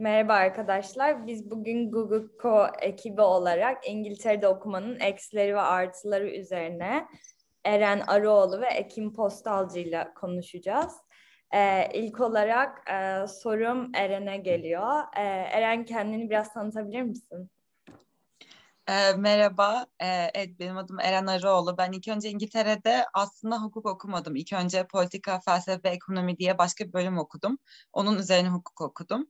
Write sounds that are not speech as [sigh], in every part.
Merhaba arkadaşlar. Biz bugün Google Co ekibi olarak İngiltere'de okumanın eksileri ve artıları üzerine Eren Arıoğlu ve Ekim Postalcı ile konuşacağız. Ee, ilk olarak e, sorum Eren'e geliyor. Ee, Eren kendini biraz tanıtabilir misin? E, merhaba, e, evet benim adım Eren Arıoğlu. Ben ilk önce İngiltere'de aslında hukuk okumadım. İlk önce politika, felsefe ekonomi diye başka bir bölüm okudum. Onun üzerine hukuk okudum.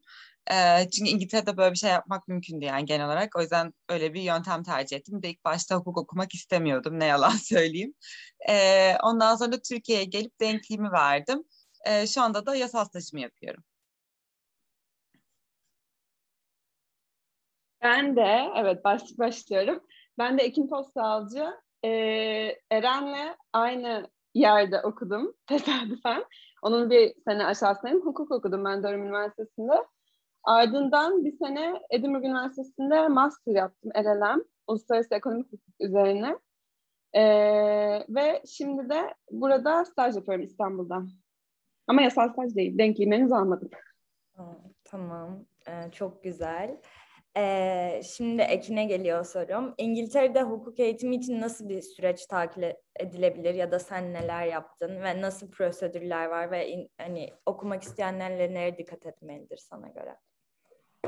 E, çünkü İngiltere'de böyle bir şey yapmak mümkündü yani genel olarak. O yüzden öyle bir yöntem tercih ettim. De ilk başta hukuk okumak istemiyordum, ne yalan [laughs] söyleyeyim. E, ondan sonra Türkiye'ye gelip denkliğimi verdim. E, şu anda da yasal stajımı yapıyorum. Ben de, evet baş, başlıyorum. Ben de Ekim Postalcı. Ee, Eren'le aynı yerde okudum [laughs] tesadüfen. Onun bir sene aşağısındayım. Hukuk okudum ben Durham Üniversitesi'nde. Ardından bir sene Edinburgh Üniversitesi'nde master yaptım LLM. Uluslararası Ekonomik Hukuk üzerine. Ee, ve şimdi de burada staj yapıyorum İstanbul'da. Ama yasal staj değil. Denkliğimi henüz almadım. Tamam. Ee, çok güzel. Ee, şimdi Ekin'e geliyor sorum. İngiltere'de hukuk eğitimi için nasıl bir süreç takip edilebilir ya da sen neler yaptın ve nasıl prosedürler var ve in, hani okumak isteyenlerle nereye dikkat etmelidir sana göre?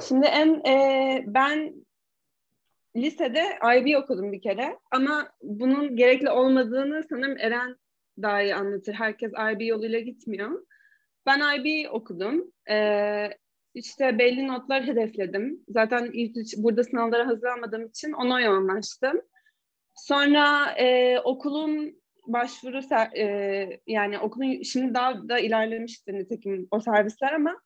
Şimdi en e, ben lisede IB okudum bir kere ama bunun gerekli olmadığını sanırım Eren daha iyi anlatır. Herkes IB yoluyla gitmiyor. Ben IB okudum. Ee, işte belli notlar hedefledim. Zaten ilk burada sınavlara hazırlanmadığım için ona yoğunlaştım. Sonra e, okulun başvuru e, yani okulun şimdi daha da ilerlemişti nitekim o servisler ama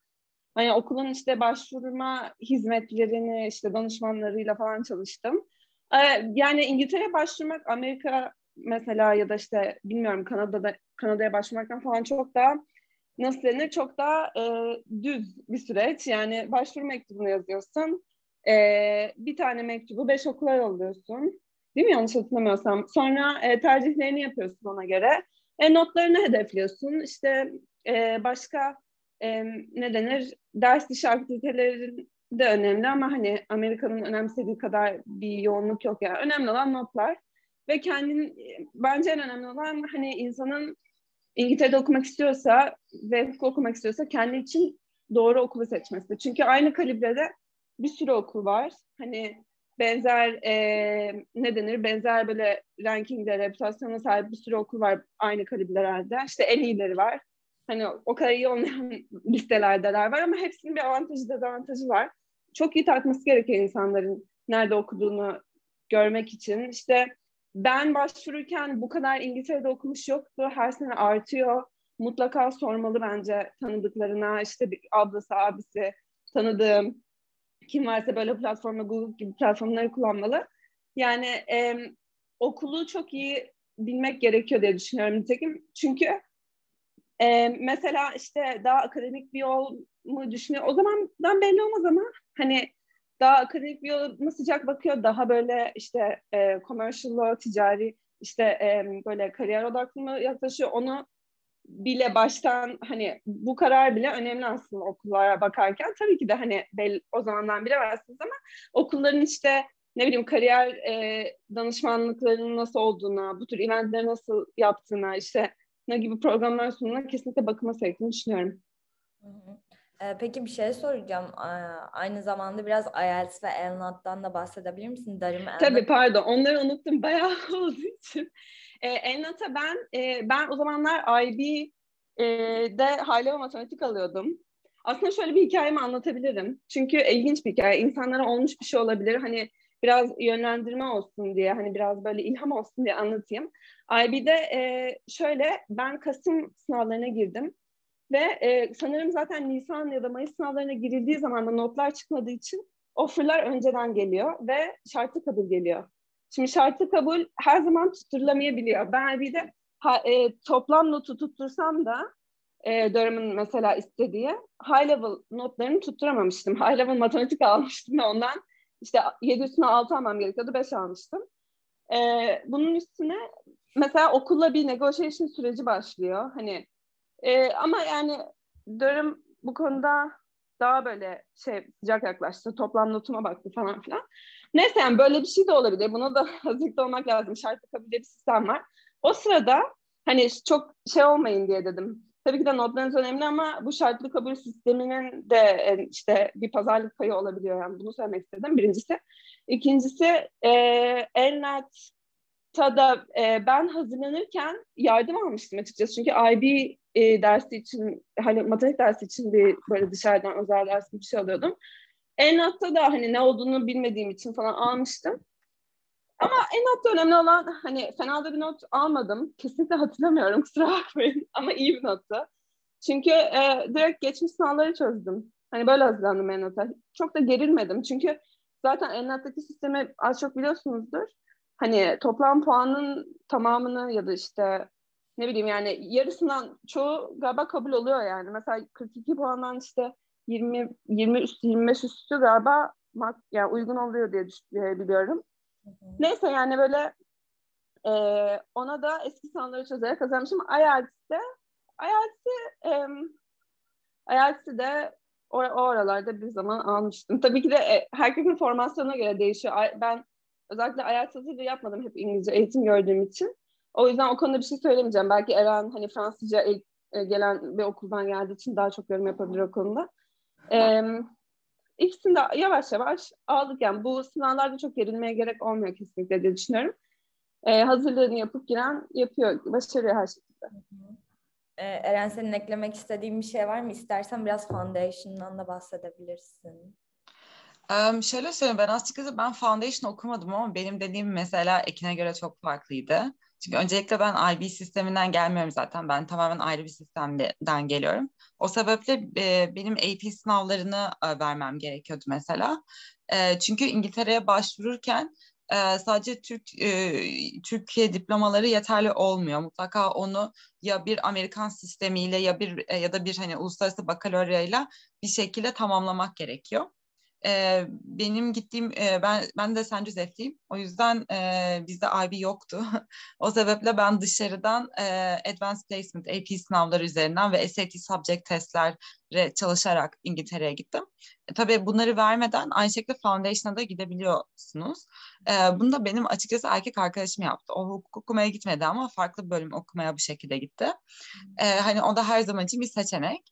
hani okulun işte başvurma hizmetlerini işte danışmanlarıyla falan çalıştım. E, yani İngiltere'ye başvurmak Amerika mesela ya da işte bilmiyorum Kanada'da Kanada'ya başvurmaktan falan çok daha nasıl denir çok daha e, düz bir süreç. Yani başvuru mektubunu yazıyorsun. E, bir tane mektubu beş okula yolluyorsun. Değil mi yanlış hatırlamıyorsam? Sonra e, tercihlerini yapıyorsun ona göre. E, notlarını hedefliyorsun. İşte e, başka e, ne denir? Ders dışı aktivitelerin de önemli ama hani Amerika'nın önemsediği kadar bir yoğunluk yok yani. Önemli olan notlar ve kendin bence en önemli olan hani insanın İngiltere'de okumak istiyorsa ve hukuk okumak istiyorsa kendi için doğru okulu seçmesi. Çünkü aynı kalibrede bir sürü okul var. Hani benzer e, ne denir? Benzer böyle rankingde, reputasyona sahip bir sürü okul var aynı kalibrelerde. İşte en iyileri var. Hani o kadar iyi olmayan [laughs] listelerdeler var ama hepsinin bir avantajı dezavantajı var. Çok iyi tartması gerekiyor insanların nerede okuduğunu görmek için. İşte ben başvururken bu kadar İngiltere'de okumuş yoktu. Her sene artıyor. Mutlaka sormalı bence tanıdıklarına, işte bir ablası, abisi, tanıdığım, kim varsa böyle platformda Google gibi platformları kullanmalı. Yani e, okulu çok iyi bilmek gerekiyor diye düşünüyorum nitekim. Çünkü e, mesela işte daha akademik bir yol mu düşünüyor? O zamandan belli olmaz ama hani daha akademik bir yola sıcak bakıyor. Daha böyle işte e, commercial law, ticari işte e, böyle kariyer odaklı mı yaklaşıyor? Onu bile baştan hani bu karar bile önemli aslında okullara bakarken. Tabii ki de hani belli, o zamandan bilemezsiniz ama okulların işte ne bileyim kariyer e, danışmanlıklarının nasıl olduğuna, bu tür eventleri nasıl yaptığına, işte ne gibi programlar sunduğuna kesinlikle bakılması gerektiğini düşünüyorum. Hı hı. Peki bir şey soracağım. Aynı zamanda biraz IELTS ve ELNAT'tan da bahsedebilir misin? Darım Tabii pardon. Onları unuttum [laughs] bayağı olduğu için. E, ELNAT'a ben e, ben o zamanlar IB'de hali ve matematik alıyordum. Aslında şöyle bir hikayemi anlatabilirim. Çünkü ilginç bir hikaye. İnsanlara olmuş bir şey olabilir. Hani biraz yönlendirme olsun diye, hani biraz böyle ilham olsun diye anlatayım. IB'de e, şöyle, ben Kasım sınavlarına girdim. Ve e, sanırım zaten Nisan ya da Mayıs sınavlarına girildiği zaman da notlar çıkmadığı için offerlar önceden geliyor ve şartı kabul geliyor. Şimdi şartı kabul her zaman tutturulamayabiliyor. Ben bir de ha, e, toplam notu tuttursam da e, Durham'ın mesela istediği high level notlarını tutturamamıştım. High level matematik almıştım ondan işte 7 üstüne 6 almam gerekiyordu 5 almıştım. E, bunun üstüne mesela okulla bir negotiation süreci başlıyor. Hani e, ama yani Durham bu konuda daha böyle şey sıcak yaklaştı. Toplam notuma baktı falan filan. Neyse yani böyle bir şey de olabilir. Buna da [laughs] hazırlıklı olmak lazım. Şartlı kabul bir sistem var. O sırada hani çok şey olmayın diye dedim. Tabii ki de notlarınız önemli ama bu şartlı kabul sisteminin de e, işte bir pazarlık payı olabiliyor yani bunu söylemek istedim birincisi. İkincisi e, Elnat'ta da e, ben hazırlanırken yardım almıştım açıkçası. Çünkü IB e, dersi için hani matematik dersi için bir böyle dışarıdan özel ders bir şey alıyordum. Elnat'ta da hani ne olduğunu bilmediğim için falan almıştım. Ama en notta önemli olan hani fena da bir not almadım. Kesinlikle hatırlamıyorum [laughs] kusura bakmayın ama iyi bir nottu. Çünkü e, direkt geçmiş sınavları çözdüm. Hani böyle hazırlandım en nota. Çok da gerilmedim. Çünkü zaten en nottaki sistemi az çok biliyorsunuzdur. Hani toplam puanın tamamını ya da işte ne bileyim yani yarısından çoğu galiba kabul oluyor yani. Mesela 42 puandan işte 20 20 üstü 25 üstü galiba yani uygun oluyor diye biliyorum. Neyse yani böyle e, ona da eski sınavları çözerek kazanmışım. IELTS'de IELTS'i e, IELTS'i de o, o aralarda bir zaman almıştım. Tabii ki de e, herkesin formasyonuna göre değişiyor. Ben özellikle IELTS hazırlığı yapmadım hep İngilizce eğitim gördüğüm için. O yüzden o konuda bir şey söylemeyeceğim. Belki Eren hani Fransızca el, e, gelen bir okuldan geldiği için daha çok yorum yapabilir o konuda. Ee, İkisini de yavaş yavaş aldık. Yani bu sınavlarda çok gerilmeye gerek olmuyor kesinlikle diye düşünüyorum. Ee, hazırlığını yapıp giren yapıyor, başarıyor her şekilde. Ee, Eren senin eklemek istediğin bir şey var mı? İstersen biraz Foundation'dan da bahsedebilirsin. Um, şöyle söyleyeyim ben açıkçası ben Foundation okumadım ama benim dediğim mesela Ekin'e göre çok farklıydı. Çünkü öncelikle ben IB sisteminden gelmiyorum zaten. Ben tamamen ayrı bir sistemden geliyorum. O sebeple e, benim AP sınavlarını e, vermem gerekiyordu mesela. E, çünkü İngiltere'ye başvururken e, sadece Türk e, Türkiye diplomaları yeterli olmuyor. Mutlaka onu ya bir Amerikan sistemiyle ya bir e, ya da bir hani uluslararası bakalorayla bir şekilde tamamlamak gerekiyor e, benim gittiğim e, ben ben de San Jose'liyim. O yüzden e, bizde IB yoktu. [laughs] o sebeple ben dışarıdan e, Advanced Placement AP sınavları üzerinden ve SAT subject testlere çalışarak İngiltere'ye gittim. E, tabii bunları vermeden aynı şekilde Foundation'a da gidebiliyorsunuz. E, bunu da benim açıkçası erkek arkadaşım yaptı. O hukuk okumaya gitmedi ama farklı bölüm okumaya bu şekilde gitti. E, hani o da her zaman için bir seçenek.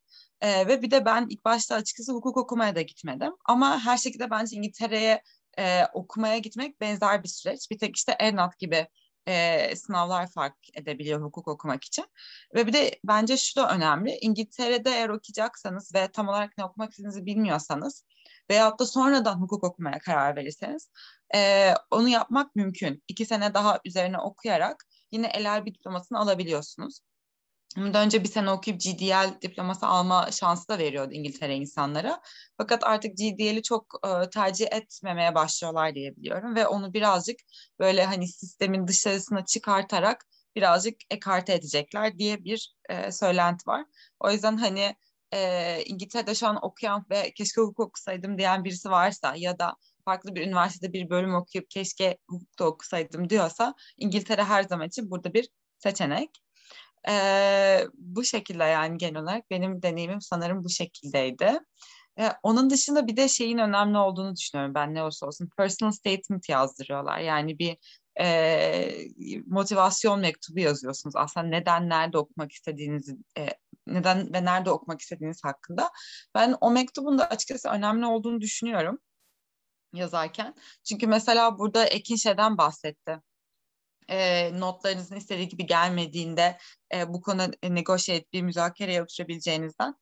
E, ve bir de ben ilk başta açıkçası hukuk okumaya da gitmedim. Ama her şekilde bence İngiltere'ye e, okumaya gitmek benzer bir süreç. Bir tek işte ERNAT gibi e, sınavlar fark edebiliyor hukuk okumak için. Ve bir de bence şu da önemli. İngiltere'de eğer okuyacaksanız ve tam olarak ne okumak istediğinizi bilmiyorsanız veyahut da sonradan hukuk okumaya karar verirseniz e, onu yapmak mümkün. İki sene daha üzerine okuyarak yine LLB diplomasını alabiliyorsunuz. Bundan önce bir sene okuyup GDL diploması alma şansı da veriyordu İngiltere insanlara. Fakat artık GDL'i çok e, tercih etmemeye başlıyorlar diye biliyorum ve onu birazcık böyle hani sistemin dışarısına çıkartarak birazcık ekarte edecekler diye bir e, söylenti var. O yüzden hani e, İngiltere'de şu an okuyan ve keşke hukuk okusaydım diyen birisi varsa ya da farklı bir üniversitede bir bölüm okuyup keşke hukukta okusaydım diyorsa İngiltere her zaman için burada bir seçenek. Ee, bu şekilde yani genel olarak benim deneyimim sanırım bu şekildeydi. Ee, onun dışında bir de şeyin önemli olduğunu düşünüyorum ben ne olursa olsun. Personal statement yazdırıyorlar. Yani bir e, motivasyon mektubu yazıyorsunuz. Aslında neden, nerede okumak istediğinizi, e, neden ve nerede okumak istediğiniz hakkında. Ben o mektubun da açıkçası önemli olduğunu düşünüyorum yazarken. Çünkü mesela burada Ekin şeyden bahsetti e, notlarınızın istediği gibi gelmediğinde e, bu konu negotiate bir müzakereye yapışabileceğinizden.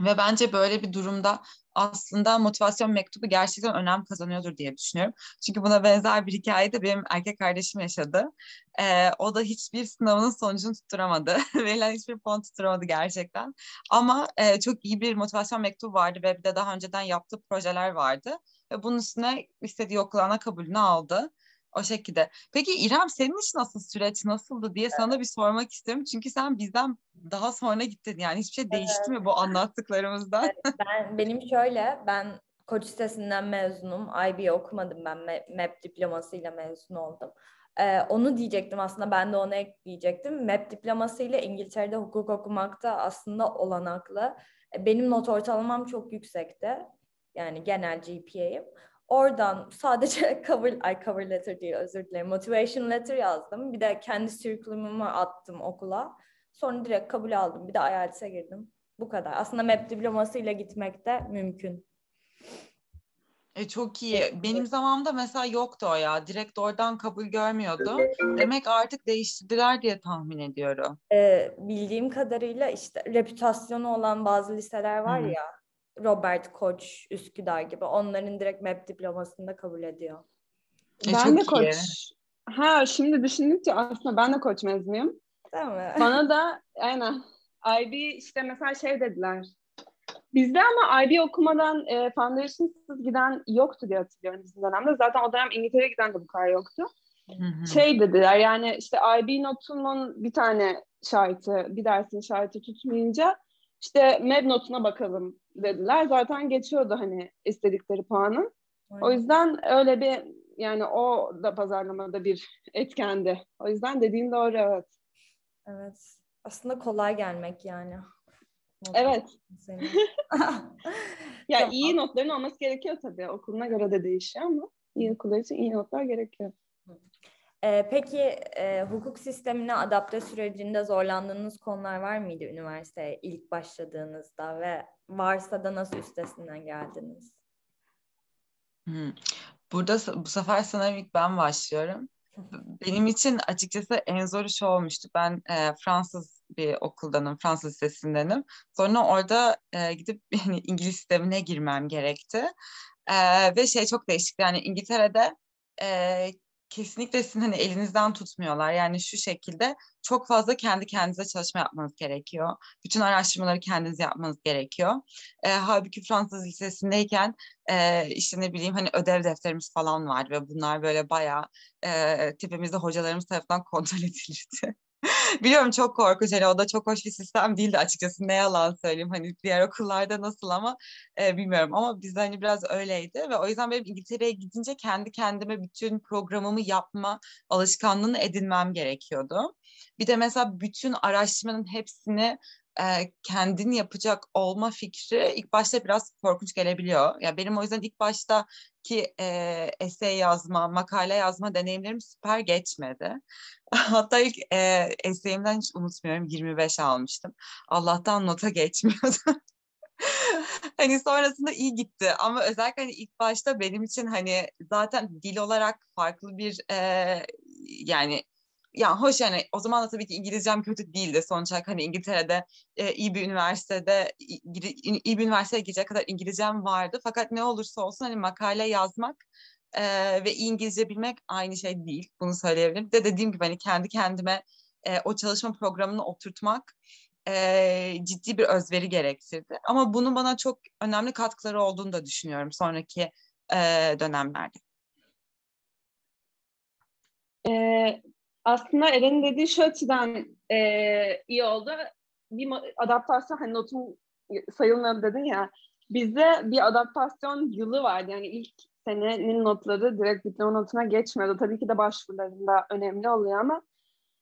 Ve bence böyle bir durumda aslında motivasyon mektubu gerçekten önem kazanıyordur diye düşünüyorum. Çünkü buna benzer bir hikaye de benim erkek kardeşim yaşadı. Ee, o da hiçbir sınavının sonucunu tutturamadı. [laughs] Verilen hiçbir puan tutturamadı gerçekten. Ama e, çok iyi bir motivasyon mektubu vardı ve bir de daha önceden yaptığı projeler vardı. Ve bunun üstüne istediği okulana kabulünü aldı. O şekilde. Peki İrem senin için nasıl süreç nasıldı diye sana bir sormak istiyorum. Çünkü sen bizden daha sonra gittin. Yani hiçbir şey değişti evet. mi bu anlattıklarımızdan? Evet, ben benim şöyle ben Koç sitesinden mezunum. IB okumadım ben. MEP diplomasıyla mezun oldum. Ee, onu diyecektim aslında ben de onu ekleyecektim. MEP diplomasıyla İngiltere'de hukuk okumakta aslında olanaklı. E, benim not ortalamam çok yüksekti. Yani genel GPA'yım. Oradan sadece [laughs] cover, ay cover letter değil özür dilerim. Motivation letter yazdım. Bir de kendi circle'ımı attım okula. Sonra direkt kabul aldım. Bir de IELTS'e girdim. Bu kadar. Aslında MEP diplomasıyla gitmek de mümkün. E, çok iyi. Benim zamanımda mesela yoktu o ya. Direkt oradan kabul görmüyordum. Demek artık değiştirdiler diye tahmin ediyorum. Ee, bildiğim kadarıyla işte reputasyonu olan bazı liseler var Hı. ya. Robert Koç, Üsküdar gibi. Onların direkt MEP diplomasını da kabul ediyor. E, ben de iyi. koç. Ha şimdi düşündükçe aslında ben de koç mezunuyum. Değil mi? [laughs] Bana da aynen IB işte mesela şey dediler. Bizde ama IB okumadan e, foundation'sız giden yoktu diye hatırlıyorum bizim dönemde. Zaten o dönem İngiltere'ye giden de bu kadar yoktu. Hı hı. Şey dediler yani işte IB notunun bir tane şartı, bir dersin şartı tutmayınca işte MEB notuna bakalım dediler. Zaten geçiyordu hani istedikleri puanın. O yüzden öyle bir yani o da pazarlamada bir etkendi. O yüzden dediğin doğru evet. Evet. Aslında kolay gelmek yani. Evet. [laughs] Ya Tamam. iyi notların olması gerekiyor tabii. Okuluna göre de değişiyor ama iyi okullar için iyi notlar gerekiyor. Ee, peki e, hukuk sistemine adapte sürecinde zorlandığınız konular var mıydı üniversiteye ilk başladığınızda ve varsa da nasıl üstesinden geldiniz? Hı. Burada bu sefer sanırım ilk ben başlıyorum. [laughs] Benim için açıkçası en zoru şu olmuştu. Ben e, Fransız bir okuldanım, Fransız lisesindenim. Sonra orada e, gidip [laughs] yani İngiliz sistemine girmem gerekti. E, ve şey çok değişik. Yani İngiltere'de e, kesinlikle sizin hani elinizden tutmuyorlar. Yani şu şekilde çok fazla kendi kendinize çalışma yapmanız gerekiyor. Bütün araştırmaları kendiniz yapmanız gerekiyor. E, halbuki Fransız lisesindeyken e, işte ne bileyim hani ödev defterimiz falan vardı ve bunlar böyle bayağı e, tepemizde hocalarımız tarafından [laughs] kontrol edilirdi. [laughs] Biliyorum çok korkunç hani o da çok hoş bir sistem değildi açıkçası ne yalan söyleyeyim hani diğer okullarda nasıl ama e, bilmiyorum ama bizde hani biraz öyleydi ve o yüzden benim İngiltere'ye gidince kendi kendime bütün programımı yapma alışkanlığını edinmem gerekiyordu. Bir de mesela bütün araştırmanın hepsini e, kendin yapacak olma fikri ilk başta biraz korkunç gelebiliyor. Ya benim o yüzden ilk baştaki e, essay yazma, makale yazma deneyimlerim süper geçmedi. [laughs] Hatta ilk e, essayimden hiç unutmuyorum 25 almıştım. Allah'tan nota geçmiyordu. [laughs] hani sonrasında iyi gitti ama özellikle hani ilk başta benim için hani zaten dil olarak farklı bir e, yani ya hoş yani o zaman da tabii ki İngilizcem kötü değildi. Sonuç olarak hani İngiltere'de e, iyi bir üniversitede iyi, iyi bir üniversiteye gidecek kadar İngilizcem vardı. Fakat ne olursa olsun hani makale yazmak e, ve İngilizce bilmek aynı şey değil. Bunu söyleyebilirim. De dediğim gibi hani kendi kendime e, o çalışma programını oturtmak e, ciddi bir özveri gerektirdi. Ama bunun bana çok önemli katkıları olduğunu da düşünüyorum sonraki e, dönemlerde. Ee, aslında Eren'in dediği şu açıdan e, iyi oldu. Bir adaptasyon hani notum sayılmadı dedin ya. Bizde bir adaptasyon yılı vardı. Yani ilk senenin notları direkt diploma notuna geçmiyordu. Tabii ki de başvurularında önemli oluyor ama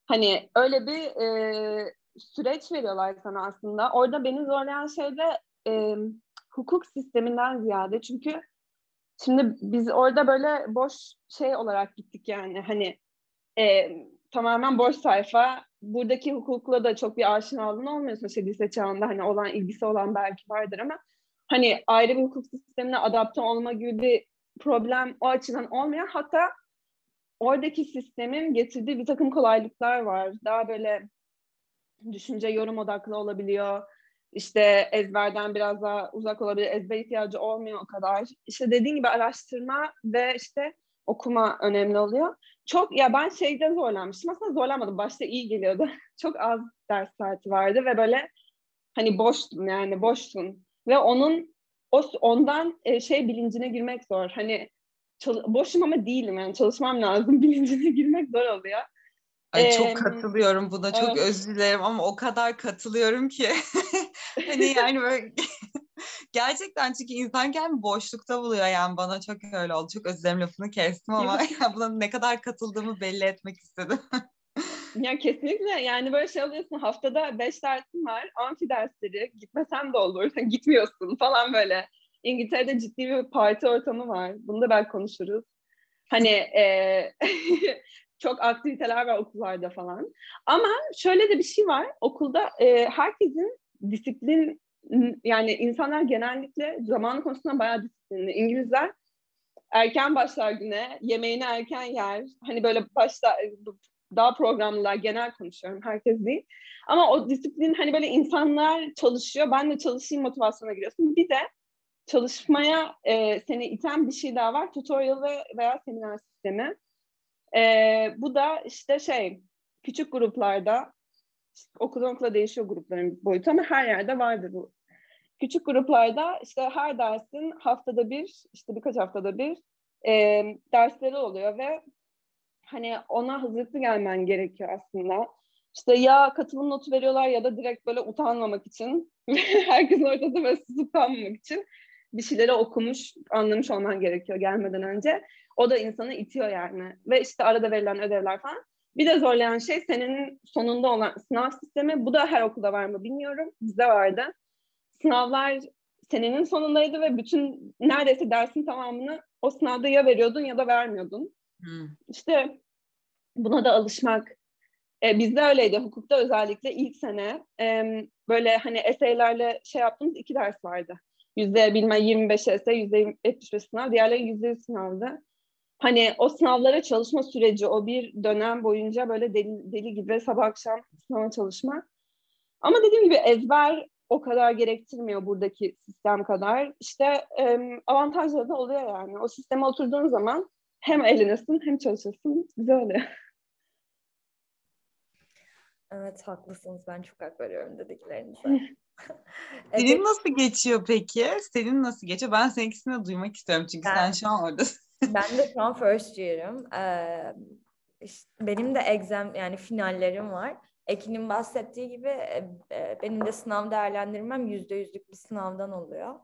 hani öyle bir e, süreç veriyorlar sana aslında. Orada beni zorlayan şey de e, hukuk sisteminden ziyade. Çünkü şimdi biz orada böyle boş şey olarak gittik yani. Hani e, tamamen boş sayfa. Buradaki hukukla da çok bir aşinalığın olmuyorsun işte lise çağında hani olan ilgisi olan belki vardır ama hani ayrı bir hukuk sistemine adapte olma gibi bir problem o açıdan olmuyor. Hatta oradaki sistemin getirdiği bir takım kolaylıklar var. Daha böyle düşünce yorum odaklı olabiliyor. İşte ezberden biraz daha uzak olabilir. Ezber ihtiyacı olmuyor o kadar. İşte dediğin gibi araştırma ve işte okuma önemli oluyor. Çok ya ben şeyde zorlanmıştım. Aslında zorlanmadım. Başta iyi geliyordu. [laughs] Çok az ders saati vardı ve böyle hani boştum yani boştun. Ve onun o ondan e, şey bilincine girmek zor. Hani boşum ama değilim yani çalışmam lazım [laughs] bilincine girmek zor oluyor. Ay Ee, çok katılıyorum buna. Çok evet. özür dilerim ama o kadar katılıyorum ki. [laughs] hani yani böyle Gerçekten çünkü insan kendini boşlukta buluyor yani bana çok öyle oldu. Çok dilerim lafını kestim ama [laughs] buna ne kadar katıldığımı belli etmek istedim. [laughs] Ya kesinlikle yani böyle şey oluyorsun haftada beş dersin var amfi dersleri gitmesen de olur [laughs] gitmiyorsun falan böyle. İngiltere'de ciddi bir parti ortamı var. Bunu da belki konuşuruz. Hani e, çok aktiviteler var okullarda falan. Ama şöyle de bir şey var. Okulda e, herkesin disiplin yani insanlar genellikle zamanı konusunda bayağı disiplinli. İngilizler erken başlar güne, yemeğini erken yer. Hani böyle başta daha programlılar, genel konuşuyorum, herkes değil. Ama o disiplin hani böyle insanlar çalışıyor, ben de çalışayım motivasyona giriyorsun. Bir de çalışmaya e, seni iten bir şey daha var, tutorial ve veya seminer sistemi. E, bu da işte şey, küçük gruplarda, okuldan okula değişiyor grupların boyutu ama her yerde vardır bu. Küçük gruplarda işte her dersin haftada bir, işte birkaç haftada bir e, dersleri oluyor ve hani ona hazırlıklı gelmen gerekiyor aslında. İşte ya katılım notu veriyorlar ya da direkt böyle utanmamak için, [laughs] herkesin ortada böyle susup kalmamak için bir şeyleri okumuş, anlamış olman gerekiyor gelmeden önce. O da insanı itiyor yani. Ve işte arada verilen ödevler falan. Bir de zorlayan şey senin sonunda olan sınav sistemi. Bu da her okulda var mı bilmiyorum. Bizde vardı. Sınavlar senenin sonundaydı ve bütün neredeyse dersin tamamını o sınavda ya veriyordun ya da vermiyordun. Hmm. İşte buna da alışmak. E, bizde öyleydi hukukta özellikle ilk sene e, böyle hani eseylerle şey yaptığımız iki ders vardı. Yüzde bilmem 25 esey, yüzde 75 sınav, diğerleri yüzde sınavdı. Hani o sınavlara çalışma süreci, o bir dönem boyunca böyle deli, deli gibi sabah akşam sınava çalışma. Ama dediğim gibi ezber o kadar gerektirmiyor buradaki sistem kadar. İşte e, avantajları da oluyor yani. O sisteme oturduğun zaman hem eğlenirsin hem çalışırsın. Güzel oluyor. Evet haklısınız. Ben çok hak veriyorum dediklerinize. [laughs] Senin nasıl geçiyor peki? Senin nasıl geçiyor? Ben seninkisini de duymak istiyorum çünkü ben, sen şu an oradasın. [laughs] ben de şu an first year'ım. Ee, işte benim de exam yani finallerim var. Ekin'in bahsettiği gibi e, e, benim de sınav değerlendirmem yüzde yüzlük bir sınavdan oluyor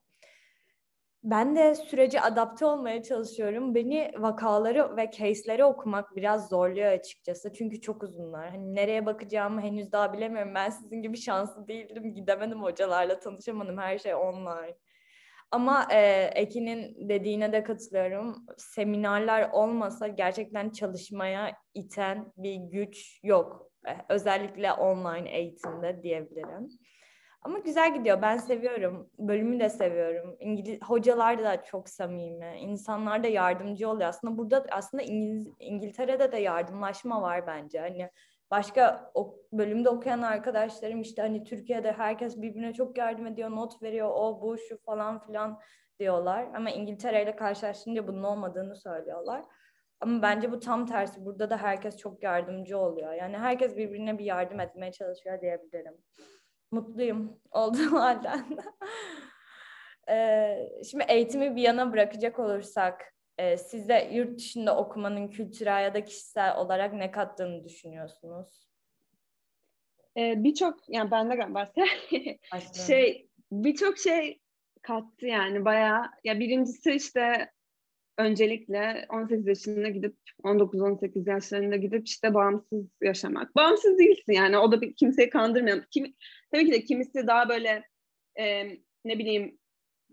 ben de sürece adapte olmaya çalışıyorum. Beni vakaları ve case'leri okumak biraz zorluyor açıkçası. Çünkü çok uzunlar. Hani nereye bakacağımı henüz daha bilemiyorum. Ben sizin gibi şanslı değildim. Gidemedim hocalarla tanışamadım. Her şey online. Ama e, Ekin'in dediğine de katılıyorum. Seminerler olmasa gerçekten çalışmaya iten bir güç yok. E, özellikle online eğitimde diyebilirim. Ama güzel gidiyor. Ben seviyorum. Bölümü de seviyorum. İngiliz hocalar da çok samimi. İnsanlar da yardımcı oluyor. Aslında burada aslında İngiliz, İngiltere'de de yardımlaşma var bence. Hani başka o bölümde okuyan arkadaşlarım işte hani Türkiye'de herkes birbirine çok yardım ediyor, not veriyor, o bu şu falan filan diyorlar. Ama İngiltere ile karşılaştırınca bunun olmadığını söylüyorlar. Ama bence bu tam tersi. Burada da herkes çok yardımcı oluyor. Yani herkes birbirine bir yardım etmeye çalışıyor diyebilirim mutluyum [laughs] olduğum halden. [laughs] ee, şimdi eğitimi bir yana bırakacak olursak e, size yurt dışında okumanın kültürel ya da kişisel olarak ne kattığını düşünüyorsunuz? Ee, birçok yani ben de galiba [laughs] şey birçok şey kattı yani bayağı ya birincisi işte öncelikle 18 yaşında gidip 19-18 yaşlarında gidip işte bağımsız yaşamak. Bağımsız değilsin yani o da bir kimseyi kandırmıyor. Kim, tabii ki de kimisi daha böyle e, ne bileyim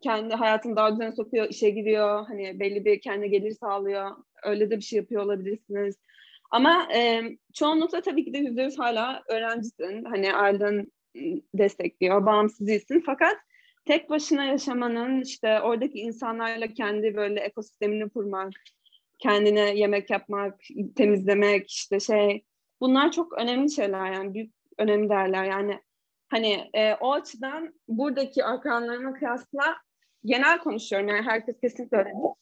kendi hayatını daha düzene sokuyor, işe giriyor, hani belli bir kendi gelir sağlıyor. Öyle de bir şey yapıyor olabilirsiniz. Ama e, çoğunlukla tabii ki de yüzde yüz hala öğrencisin. Hani aileden destekliyor, bağımsız değilsin. Fakat tek başına yaşamanın işte oradaki insanlarla kendi böyle ekosistemini kurmak, kendine yemek yapmak, temizlemek işte şey bunlar çok önemli şeyler yani büyük önemli değerler yani hani e, o açıdan buradaki akranlarıma kıyasla genel konuşuyorum yani herkes kesinlikle öyle değil.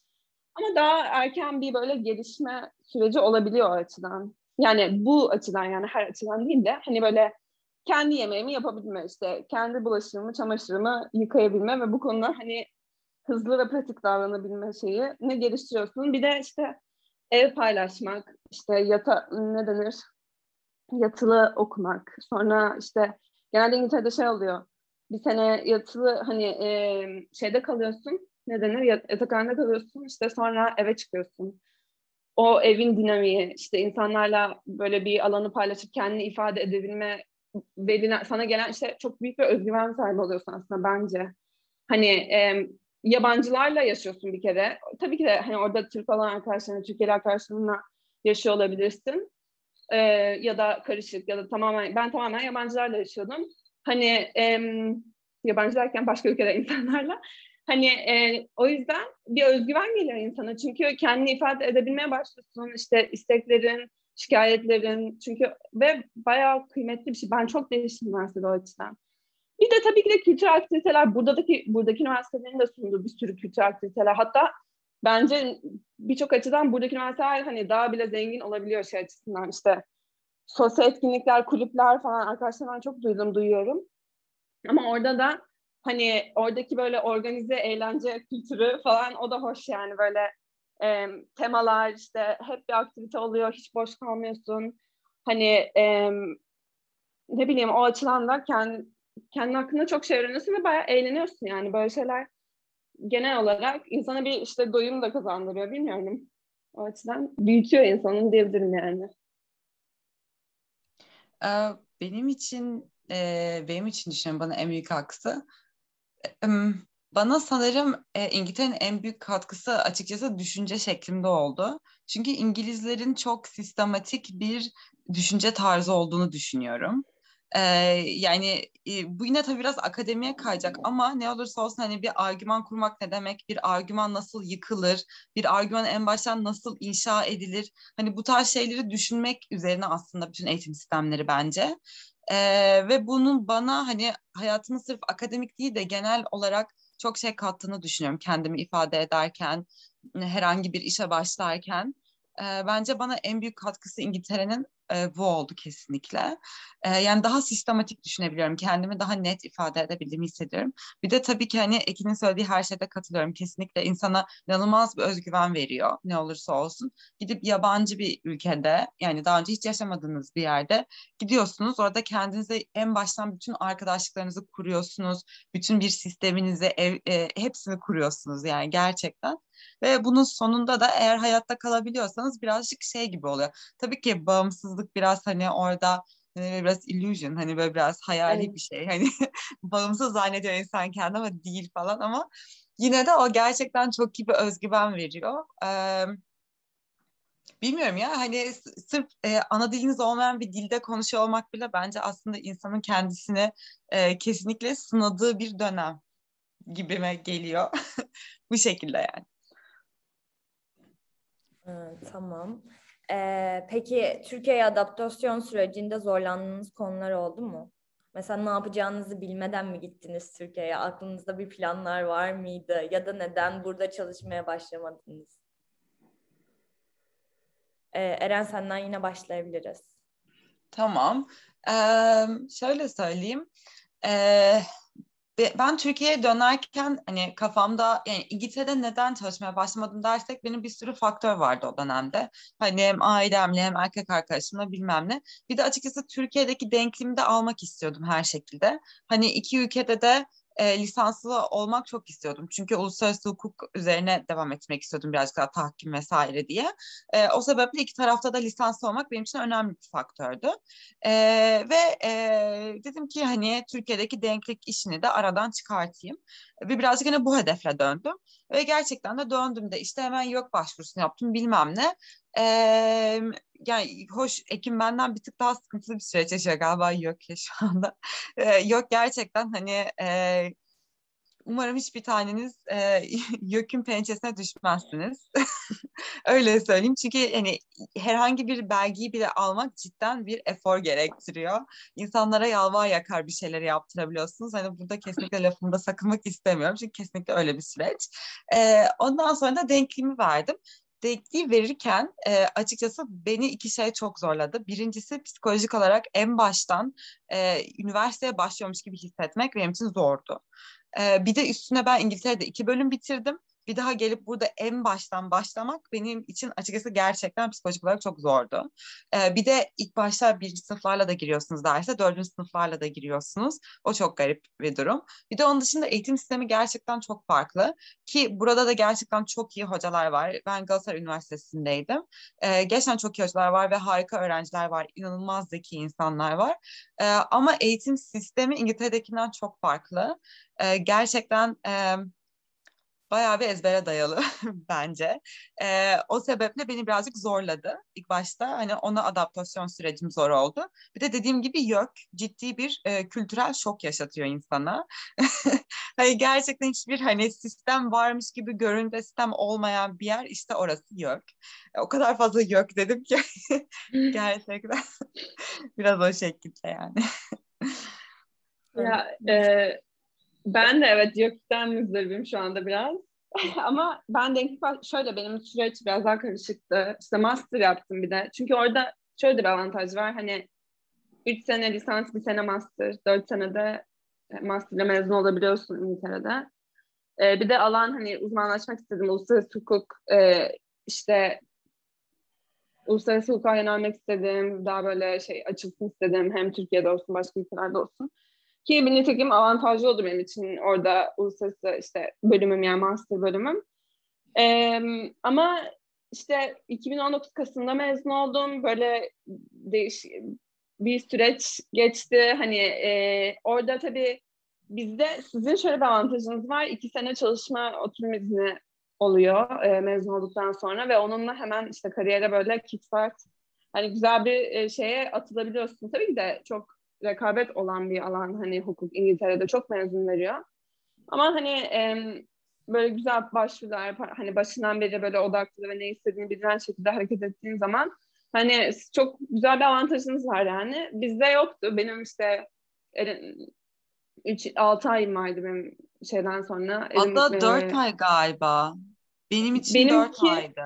Ama daha erken bir böyle gelişme süreci olabiliyor o açıdan. Yani bu açıdan yani her açıdan değil de hani böyle kendi yemeğimi yapabilme işte kendi bulaşığımı, çamaşırımı yıkayabilme ve bu konuda hani hızlı ve pratik davranabilme şeyi ne geliştiriyorsun. Bir de işte ev paylaşmak, işte yata ne denir? Yatılı okumak. Sonra işte genelde İngiltere'de şey oluyor. bir sene yatılı hani e, şeyde kalıyorsun. Ne denir? Yatakhanede kalıyorsun. işte sonra eve çıkıyorsun. O evin dinamiği, işte insanlarla böyle bir alanı paylaşıp kendini ifade edebilme ve sana gelen işte çok büyük bir özgüven sahibi oluyorsun aslında bence. Hani e, yabancılarla yaşıyorsun bir kere. Tabii ki de hani orada Türk olan arkadaşlarına, Türkiye'li arkadaşlarınla yaşıyor olabilirsin. E, ya da karışık ya da tamamen ben tamamen yabancılarla yaşıyordum. Hani e, yabancı derken başka ülkede [laughs] insanlarla. Hani e, o yüzden bir özgüven geliyor insana. Çünkü kendini ifade edebilmeye başlıyorsun. İşte isteklerin, şikayetlerin. Çünkü ve bayağı kıymetli bir şey. Ben çok değiştim üniversitede o açıdan. Bir de tabii ki de kültür aktiviteler. Buradaki buradaki üniversitelerin de sunduğu bir sürü kültür aktiviteler. Hatta bence birçok açıdan buradaki üniversiteler hani daha bile zengin olabiliyor şey açısından işte sosyal etkinlikler, kulüpler falan arkadaşlarımdan çok duydum, duyuyorum. Ama orada da hani oradaki böyle organize eğlence kültürü falan o da hoş yani böyle e, temalar işte hep bir aktivite oluyor, hiç boş kalmıyorsun. Hani e, ne bileyim o açıdan da kendi, kendi hakkında çok şey öğreniyorsun ve bayağı eğleniyorsun yani böyle şeyler genel olarak insana bir işte doyum da kazandırıyor bilmiyorum. O açıdan büyütüyor insanın diyebilirim yani. Benim için benim için düşünüyorum bana en büyük katkısı. Bana sanırım İngiltere'nin en büyük katkısı açıkçası düşünce şeklimde oldu. Çünkü İngilizlerin çok sistematik bir düşünce tarzı olduğunu düşünüyorum. Ee, yani e, bu yine tabii biraz akademiye kayacak ama ne olursa olsun hani bir argüman kurmak ne demek, bir argüman nasıl yıkılır, bir argüman en baştan nasıl inşa edilir, hani bu tarz şeyleri düşünmek üzerine aslında bütün eğitim sistemleri bence. Ee, ve bunun bana hani hayatımı sırf akademik değil de genel olarak çok şey kattığını düşünüyorum kendimi ifade ederken, herhangi bir işe başlarken. Bence bana en büyük katkısı İngiltere'nin e, bu oldu kesinlikle. E, yani daha sistematik düşünebiliyorum. Kendimi daha net ifade edebildiğimi hissediyorum. Bir de tabii ki hani Ekin'in söylediği her şeyde katılıyorum. Kesinlikle insana inanılmaz bir özgüven veriyor ne olursa olsun. Gidip yabancı bir ülkede yani daha önce hiç yaşamadığınız bir yerde gidiyorsunuz. Orada kendinize en baştan bütün arkadaşlıklarınızı kuruyorsunuz. Bütün bir sisteminizi, ev, e, hepsini kuruyorsunuz yani gerçekten. Ve bunun sonunda da eğer hayatta kalabiliyorsanız birazcık şey gibi oluyor. Tabii ki bağımsızlık biraz hani orada hani biraz illusion hani böyle biraz hayali evet. bir şey. Hani [laughs] bağımsız zannediyor insan kendini ama değil falan ama yine de o gerçekten çok iyi bir özgüven veriyor. Ee, bilmiyorum ya hani sırf e, ana diliniz olmayan bir dilde konuşuyor olmak bile bence aslında insanın kendisini e, kesinlikle sınadığı bir dönem gibime geliyor. [laughs] Bu şekilde yani. Tamam. Ee, peki Türkiye'ye adaptasyon sürecinde zorlandığınız konular oldu mu? Mesela ne yapacağınızı bilmeden mi gittiniz Türkiye'ye? Aklınızda bir planlar var mıydı? Ya da neden burada çalışmaya başlamadınız? Ee, Eren senden yine başlayabiliriz. Tamam. Ee, şöyle söyleyeyim. Ee, ben Türkiye'ye dönerken hani kafamda yani İngiltere'de neden çalışmaya başlamadım dersek benim bir sürü faktör vardı o dönemde. Hani hem ailemle hem erkek arkadaşımla bilmem ne. Bir de açıkçası Türkiye'deki denklimi de almak istiyordum her şekilde. Hani iki ülkede de e, lisanslı olmak çok istiyordum. Çünkü uluslararası hukuk üzerine devam etmek istiyordum birazcık daha tahkim vesaire diye. E, o sebeple iki tarafta da lisanslı olmak benim için önemli bir faktördü. E, ve e, dedim ki hani Türkiye'deki denklik işini de aradan çıkartayım. Ve birazcık yine bu hedefle döndüm. Ve gerçekten de döndüm de işte hemen yok başvurusunu yaptım bilmem ne. Ee, yani hoş Ekim benden bir tık daha sıkıntılı bir süreç yaşıyor galiba yok ya şu anda. [laughs] Ee, yok gerçekten hani e, umarım hiçbir taneniz e, [laughs] YÖK'ün pençesine düşmezsiniz. [laughs] Öyle söyleyeyim çünkü hani herhangi bir belgeyi bile almak cidden bir efor gerektiriyor. İnsanlara yalvar yakar bir şeyleri yaptırabiliyorsunuz. Hani burada kesinlikle lafımda sakınmak istemiyorum çünkü kesinlikle öyle bir süreç. E, ondan sonra da denklimi verdim denkliği verirken e, açıkçası beni iki şey çok zorladı. Birincisi psikolojik olarak en baştan e, üniversiteye başlıyormuş gibi hissetmek benim için zordu. E, bir de üstüne ben İngiltere'de iki bölüm bitirdim bir daha gelip burada en baştan başlamak benim için açıkçası gerçekten psikolojik olarak çok zordu. Ee, bir de ilk başta birinci sınıflarla da giriyorsunuz derse, dördüncü sınıflarla da giriyorsunuz. O çok garip bir durum. Bir de onun dışında eğitim sistemi gerçekten çok farklı. Ki burada da gerçekten çok iyi hocalar var. Ben Galatasaray Üniversitesi'ndeydim. Ee, gerçekten çok iyi hocalar var ve harika öğrenciler var. İnanılmaz zeki insanlar var. Ee, ama eğitim sistemi İngiltere'dekinden çok farklı. Ee, gerçekten... E, bayağı bir ezbere dayalı [laughs] bence. E, o sebeple beni birazcık zorladı ilk başta. Hani ona adaptasyon sürecim zor oldu. Bir de dediğim gibi YÖK ciddi bir e, kültürel şok yaşatıyor insana. [laughs] hani gerçekten hiçbir hani sistem varmış gibi görünce sistem olmayan bir yer işte orası YÖK. E, o kadar fazla YÖK dedim ki [laughs] gerçekten biraz o şekilde yani. ya e, ben de evet YÖK'ten müzdaribim şu anda biraz. [laughs] Ama ben denklik şöyle benim süreç biraz daha karışıktı. İşte master yaptım bir de. Çünkü orada şöyle bir avantaj var. Hani 3 sene lisans, bir sene master, 4 senede masterle mezun olabiliyorsun İngiltere'de. Ee, bir de alan hani uzmanlaşmak istedim. Uluslararası hukuk, e, işte uluslararası hukuka yönelmek istedim. Daha böyle şey açılsın istedim. Hem Türkiye'de olsun, başka ülkelerde olsun. Ki nitekim avantajlı oldu benim için orada uluslararası işte bölümüm yani master bölümüm. Ee, ama işte 2019 Kasım'da mezun oldum. Böyle değiş bir süreç geçti. Hani e, orada tabii bizde sizin şöyle bir avantajınız var. İki sene çalışma oturum izni oluyor e, mezun olduktan sonra ve onunla hemen işte kariyere böyle kickstart hani güzel bir e, şeye atılabiliyorsun. Tabii ki de çok rekabet olan bir alan hani hukuk İngiltere'de çok mezun veriyor. Ama hani e, böyle güzel başvurular hani başından beri böyle odaklı ve ne istediğini bilen şekilde hareket ettiğin zaman hani çok güzel bir avantajınız var yani. Bizde yoktu. Benim işte 3 6 ayım vardı benim şeyden sonra. Hatta Elim, 4 e, ay galiba. Benim için benimki, 4 aydı.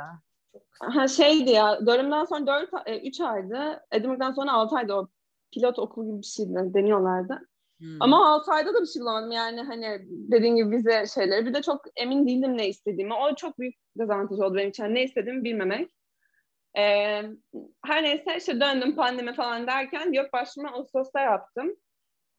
Ha şeydi ya, dönemden sonra 4 3 aydı. Edinburgh'dan sonra 6 aydı o pilot okul gibi bir şeydi. Deniyorlardı. Hmm. Ama 6 ayda da bir şey bulamadım. Yani hani dediğin gibi vize şeyleri. Bir de çok emin değildim ne istediğimi. O çok büyük dezavantaj oldu benim için. ne istediğimi bilmemek. Ee, her neyse işte döndüm pandemi falan derken yok başvurma Ağustos'ta yaptım.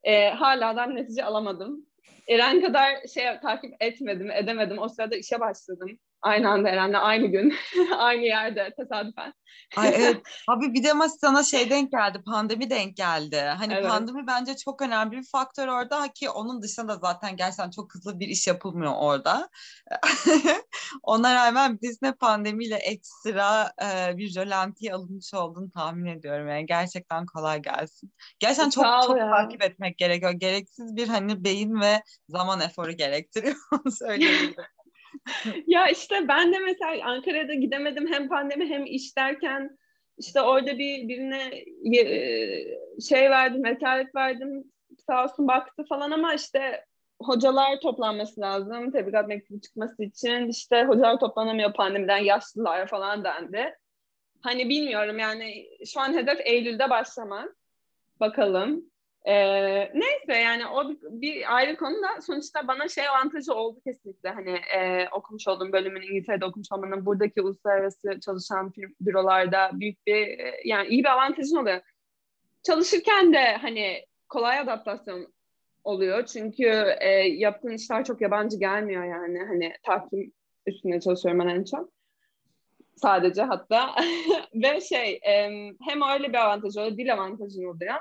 Ee, hala da netice alamadım. Eren kadar şey takip etmedim, edemedim. O sırada işe başladım. Aynı anda Eren'le aynı gün, [laughs] aynı yerde tesadüfen. Ay [laughs] evet. Abi bir de ama sana şey denk geldi, pandemi denk geldi. Hani evet. pandemi bence çok önemli bir faktör orada ki onun dışında da zaten gerçekten çok hızlı bir iş yapılmıyor orada. [laughs] Ona rağmen biz ne pandemiyle ekstra e, bir rölantiye alınmış olduğunu tahmin ediyorum. Yani gerçekten kolay gelsin. Gerçekten çok çok ya. takip etmek gerekiyor. Gereksiz bir hani beyin ve zaman eforu gerektiriyor. Söyleyebilirim [laughs] ya işte ben de mesela Ankara'da gidemedim hem pandemi hem iş derken işte orada bir birine e, şey verdim, vekalet verdim sağ olsun baktı falan ama işte hocalar toplanması lazım tebligat mektubu çıkması için işte hocalar toplanamıyor pandemiden yaşlılar falan dendi. Hani bilmiyorum yani şu an hedef Eylül'de başlamak. Bakalım. Ee, neyse yani o bir, ayrı konu da sonuçta bana şey avantajı oldu kesinlikle. Hani e, okumuş olduğum bölümün İngiltere'de okumuş olmanın buradaki uluslararası çalışan bürolarda büyük bir e, yani iyi bir avantajın oluyor. Çalışırken de hani kolay adaptasyon oluyor çünkü e, yaptığın işler çok yabancı gelmiyor yani. Hani takip üstünde çalışıyorum ben en çok. Sadece hatta. [laughs] Ve şey e, hem öyle bir avantaj oluyor dil avantajın oluyor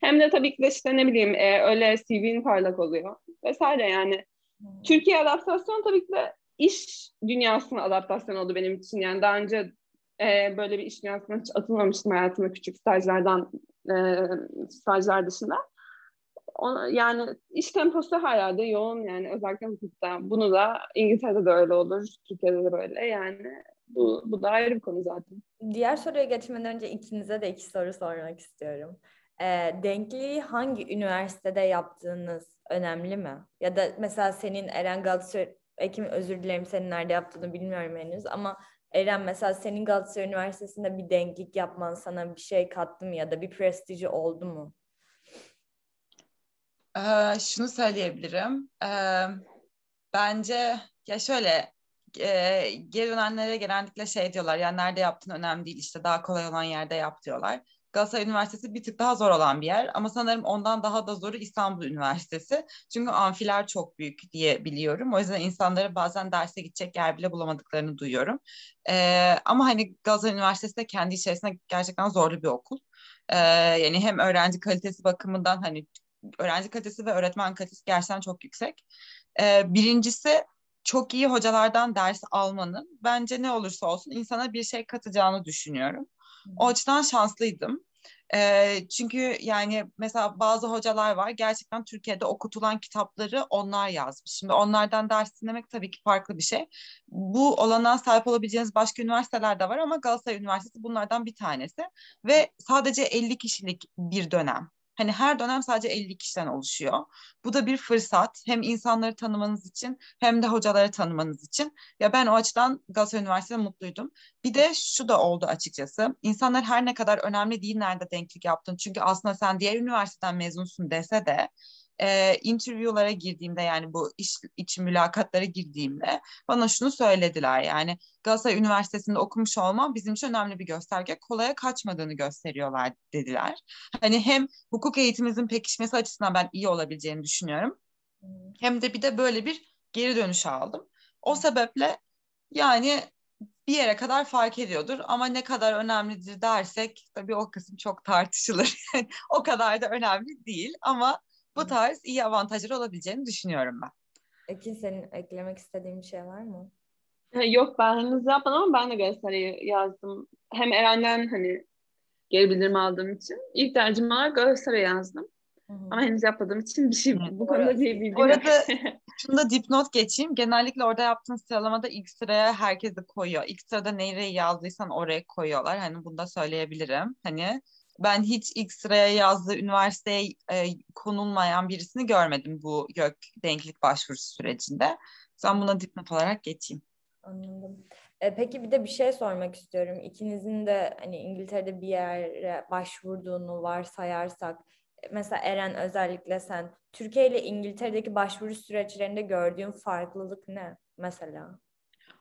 hem de tabii ki de işte ne bileyim e, öyle CV'nin parlak oluyor vesaire yani. Hmm. Türkiye adaptasyon tabii ki de iş dünyasına adaptasyon oldu benim için. Yani daha önce e, böyle bir iş dünyasına hiç atılmamıştım hayatımda küçük stajlardan e, stajlar dışında. O, yani iş temposu hala da yoğun yani özellikle hukukta. Bunu da İngiltere'de de öyle olur, Türkiye'de de böyle yani. Bu, bu da ayrı bir konu zaten. Diğer soruya geçmeden önce ikinize de iki soru sormak istiyorum e, denkliği hangi üniversitede yaptığınız önemli mi? Ya da mesela senin Eren Galatasaray, Ekim özür dilerim senin nerede yaptığını bilmiyorum henüz ama Eren mesela senin Galatasaray Üniversitesi'nde bir denklik yapman sana bir şey kattı mı ya da bir prestiji oldu mu? Ee, şunu söyleyebilirim. Ee, bence ya şöyle e, geri dönenlere genellikle şey diyorlar ya nerede yaptın önemli değil işte daha kolay olan yerde yap diyorlar. Galatasaray Üniversitesi bir tık daha zor olan bir yer ama sanırım ondan daha da zoru İstanbul Üniversitesi. Çünkü amfiler çok büyük diye biliyorum. O yüzden insanlara bazen derse gidecek yer bile bulamadıklarını duyuyorum. Ee, ama hani Galatasaray Üniversitesi de kendi içerisinde gerçekten zorlu bir okul. Ee, yani hem öğrenci kalitesi bakımından hani öğrenci kalitesi ve öğretmen kalitesi gerçekten çok yüksek. Ee, birincisi çok iyi hocalardan ders almanın bence ne olursa olsun insana bir şey katacağını düşünüyorum. O açıdan şanslıydım. E, çünkü yani mesela bazı hocalar var gerçekten Türkiye'de okutulan kitapları onlar yazmış. Şimdi onlardan ders dinlemek tabii ki farklı bir şey. Bu olanağa sahip olabileceğiniz başka üniversiteler de var ama Galatasaray Üniversitesi bunlardan bir tanesi. Ve sadece 50 kişilik bir dönem. Hani her dönem sadece 50 kişiden oluşuyor. Bu da bir fırsat. Hem insanları tanımanız için hem de hocaları tanımanız için. Ya ben o açıdan Galatasaray Üniversitesi'nde mutluydum. Bir de şu da oldu açıkçası. İnsanlar her ne kadar önemli değil nerede denklik yaptın. Çünkü aslında sen diğer üniversiteden mezunsun dese de e, interview'lara girdiğimde yani bu iş için mülakatlara girdiğimde bana şunu söylediler yani Galatasaray Üniversitesi'nde okumuş olmam bizim için önemli bir gösterge. Kolaya kaçmadığını gösteriyorlar dediler. Hani hem hukuk eğitimimizin pekişmesi açısından ben iyi olabileceğini düşünüyorum. Hem de bir de böyle bir geri dönüş aldım. O sebeple yani bir yere kadar fark ediyordur ama ne kadar önemlidir dersek tabii o kısım çok tartışılır. [laughs] o kadar da önemli değil ama bu tarz iyi avantajları olabileceğini düşünüyorum ben. Ekin senin eklemek istediğin bir şey var mı? Yok ben henüz yapmadım ama ben de Galatasaray'ı yazdım. Hem Eren'den hani geri bildirim aldığım için. ilk tercihim olarak Galatasaray'ı yazdım. Hı hı. Ama henüz yapmadığım için bir şey bu konuda bir bilgim Orada [laughs] şunu da dipnot geçeyim. Genellikle orada yaptığın sıralamada ilk sıraya herkesi koyuyor. İlk sırada nereyi yazdıysan oraya koyuyorlar. Hani bunu da söyleyebilirim. Hani ben hiç ilk sıraya yazdığı üniversiteye e, konulmayan birisini görmedim bu gök denklik başvurusu sürecinde. Sen buna dipnot olarak geçeyim. Anladım. E, peki bir de bir şey sormak istiyorum. İkinizin de hani İngiltere'de bir yere başvurduğunu varsayarsak mesela Eren özellikle sen Türkiye ile İngiltere'deki başvuru süreçlerinde gördüğün farklılık ne mesela?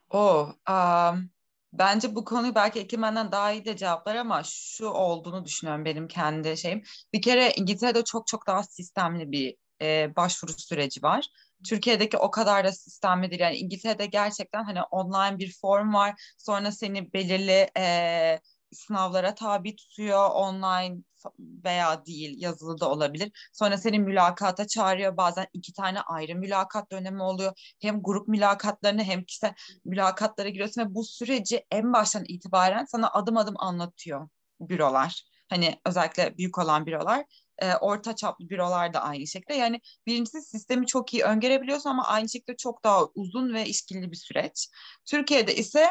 Oh, um, Bence bu konuyu belki Ekim benden daha iyi de cevaplar ama şu olduğunu düşünüyorum benim kendi şeyim. Bir kere İngiltere'de çok çok daha sistemli bir e, başvuru süreci var. Türkiye'deki o kadar da sistemli değil. Yani İngiltere'de gerçekten hani online bir form var. Sonra seni belirli e, sınavlara tabi tutuyor online veya değil yazılı da olabilir. Sonra seni mülakata çağırıyor. Bazen iki tane ayrı mülakat dönemi oluyor. Hem grup mülakatlarını hem kişisel mülakatlara giriyorsun ve bu süreci en baştan itibaren sana adım adım anlatıyor bürolar. Hani özellikle büyük olan bürolar e, orta çaplı bürolar da aynı şekilde. Yani birincisi sistemi çok iyi öngörebiliyorsun ama aynı şekilde çok daha uzun ve işkilli bir süreç. Türkiye'de ise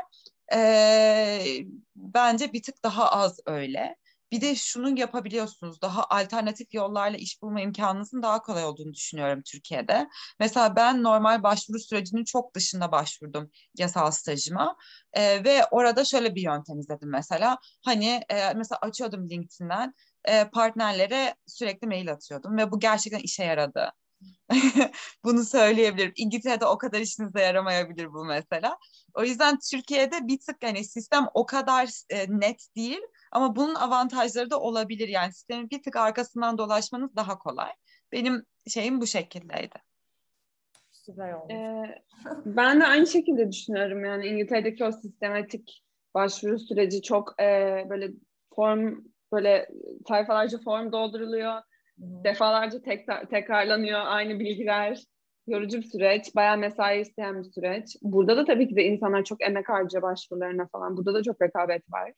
e, bence bir tık daha az öyle. Bir de şunu yapabiliyorsunuz. Daha alternatif yollarla iş bulma imkanınızın daha kolay olduğunu düşünüyorum Türkiye'de. Mesela ben normal başvuru sürecinin çok dışında başvurdum yasal stajıma. Ee, ve orada şöyle bir yöntem izledim mesela. Hani e, mesela açıyordum LinkedIn'den e, partnerlere sürekli mail atıyordum ve bu gerçekten işe yaradı. [laughs] Bunu söyleyebilirim. İngiltere'de o kadar işinize yaramayabilir bu mesela. O yüzden Türkiye'de bir tık hani sistem o kadar e, net değil ama bunun avantajları da olabilir. Yani sistemin bir tık arkasından dolaşmanız daha kolay. Benim şeyim bu şekildeydi. Süper olmuş. Ee, ben de aynı şekilde düşünüyorum. Yani İngiltere'deki o sistematik başvuru süreci çok e, böyle form böyle sayfalarca form dolduruluyor. Defalarca tekrar, tekrarlanıyor aynı bilgiler. Yorucu bir süreç. Bayağı mesai isteyen bir süreç. Burada da tabii ki de insanlar çok emek harcıyor başvurularına falan. Burada da çok rekabet var.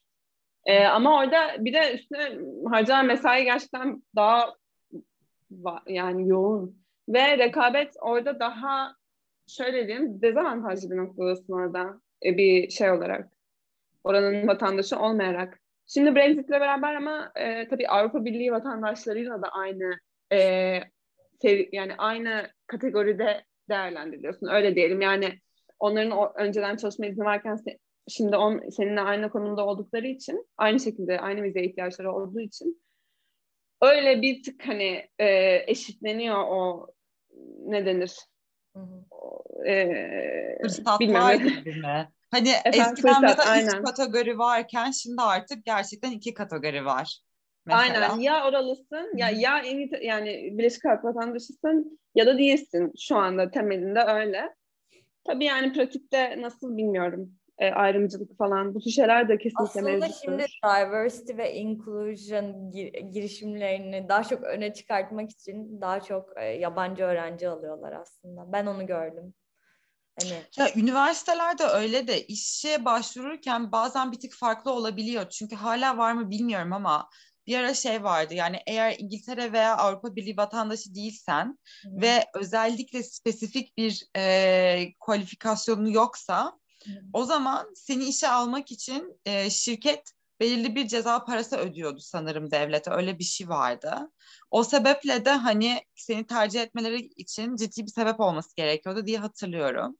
Ee, ama orada bir de üstüne harcanan mesai gerçekten daha yani yoğun. Ve rekabet orada daha şöyle diyeyim dezavantajlı bir noktadasın orada e, bir şey olarak. Oranın vatandaşı olmayarak. Şimdi Brexit'le beraber ama e, tabii Avrupa Birliği vatandaşlarıyla da aynı e, sev- yani aynı kategoride değerlendiriliyorsun. Öyle diyelim yani onların o, önceden çalışma izni varken şimdi on, seninle aynı konumda oldukları için aynı şekilde aynı vize ihtiyaçları olduğu için öyle bir tık hani e, eşitleniyor o ne denir? Hı hı. E, Fırsatlar mi? Hani Efendim, eskiden fırsat, mesela aynen. üç kategori varken şimdi artık gerçekten iki kategori var. Mesela. Aynen ya oralısın ya ya İngiltere, yani Birleşik Arap vatandaşısın ya da değilsin şu anda temelinde öyle. Tabii yani pratikte nasıl bilmiyorum e, ayrımcılık falan bu tür şeyler de kesinlikle Aslında mevcuttur. şimdi diversity ve inclusion gir- girişimlerini daha çok öne çıkartmak için daha çok e, yabancı öğrenci alıyorlar aslında. Ben onu gördüm. Hani Ya üniversitelerde öyle de işe başvururken bazen bir tık farklı olabiliyor. Çünkü hala var mı bilmiyorum ama bir ara şey vardı yani eğer İngiltere veya Avrupa Birliği vatandaşı değilsen Hı. ve özellikle spesifik bir e, kualifikasyonu yoksa Hı. o zaman seni işe almak için e, şirket belirli bir ceza parası ödüyordu sanırım devlete öyle bir şey vardı. O sebeple de hani seni tercih etmeleri için ciddi bir sebep olması gerekiyordu diye hatırlıyorum.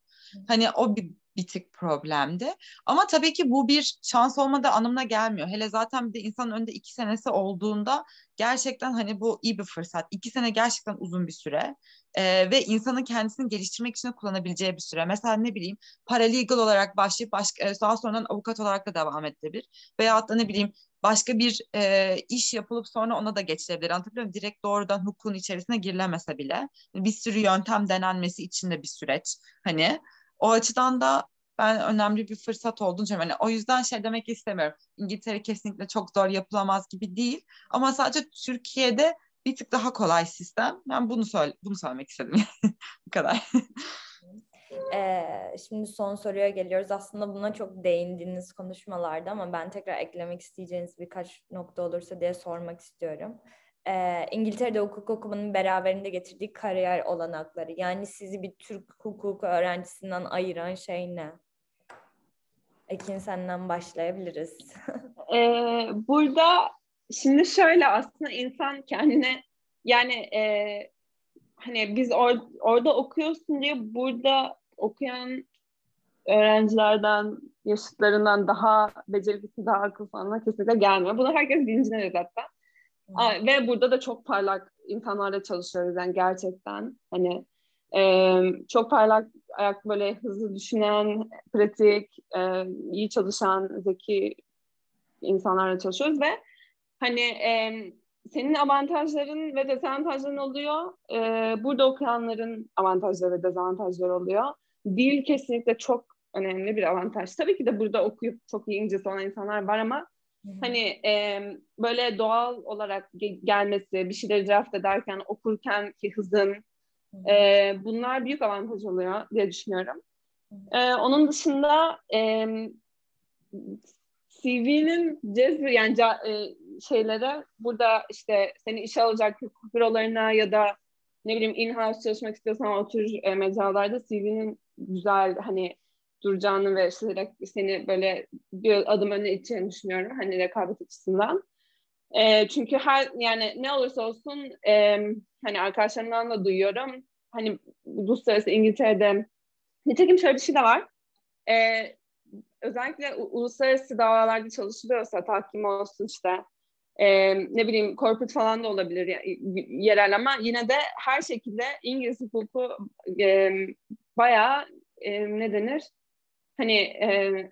Hani o bir, bir tık problemdi. Ama tabii ki bu bir şans olmadığı anlamına gelmiyor. Hele zaten bir de insanın önünde iki senesi olduğunda gerçekten hani bu iyi bir fırsat. İki sene gerçekten uzun bir süre. Ee, ve insanın kendisini geliştirmek için kullanabileceği bir süre. Mesela ne bileyim paralegal olarak başlayıp başka, daha sonradan avukat olarak da devam edilebilir. Veyahut da ne bileyim başka bir e, iş yapılıp sonra ona da geçilebilir. Anlatabiliyor muyum? Direkt doğrudan hukukun içerisine girilemese bile bir sürü yöntem denenmesi için de bir süreç. Hani o açıdan da ben önemli bir fırsat olduğunu düşünüyorum. Yani o yüzden şey demek istemiyorum. İngiltere kesinlikle çok zor yapılamaz gibi değil. Ama sadece Türkiye'de bir tık daha kolay sistem. Ben bunu söyle bunu söylemek istedim. [laughs] Bu kadar. [laughs] Ee, şimdi son soruya geliyoruz. Aslında buna çok değindiğiniz konuşmalarda ama ben tekrar eklemek isteyeceğiniz birkaç nokta olursa diye sormak istiyorum. Ee, İngiltere'de hukuk okumanın beraberinde getirdiği kariyer olanakları. Yani sizi bir Türk hukuku öğrencisinden ayıran şey ne? Ekin senden başlayabiliriz. [laughs] Ee, burada şimdi şöyle aslında insan kendine yani e, hani biz or- orada okuyorsun diye burada okuyan öğrencilerden, yaşıtlarından daha becerikli, daha akıllı falan kesinlikle gelmiyor. Bunu herkes bilincindedir zaten. Ve burada da çok parlak insanlarla çalışıyoruz yani gerçekten. Hani e, çok parlak, ayak böyle hızlı düşünen, pratik, e, iyi çalışan, zeki insanlarla çalışıyoruz ve hani e, senin avantajların ve dezavantajların oluyor. E, burada okuyanların avantajları ve dezavantajları oluyor. Dil kesinlikle çok önemli bir avantaj. Tabii ki de burada okuyup çok iyi İngilizce olan insanlar var ama hani e, böyle doğal olarak ge- gelmesi, bir şeyleri draft ederken, okurken ki hızın e, bunlar büyük avantaj oluyor diye düşünüyorum. E, onun dışında e, CV'nin cezbi yani e, şeylere burada işte seni işe alacak bürolarına ya da ne bileyim in-house çalışmak istiyorsan o tür e, mecralarda CV'nin güzel hani duracağını ve işte seni böyle bir adım öne iteceğini düşünüyorum hani rekabet açısından. E, çünkü her yani ne olursa olsun e, hani arkadaşlarımdan da duyuyorum hani uluslararası İngiltere'de nitekim şöyle bir şey de var. E, özellikle u- uluslararası davalarda çalışılıyorsa tahkim olsun işte e, ne bileyim corporate falan da olabilir yerel ama yine de her şekilde İngiliz hukuku e, bayağı e, ne denir hani e,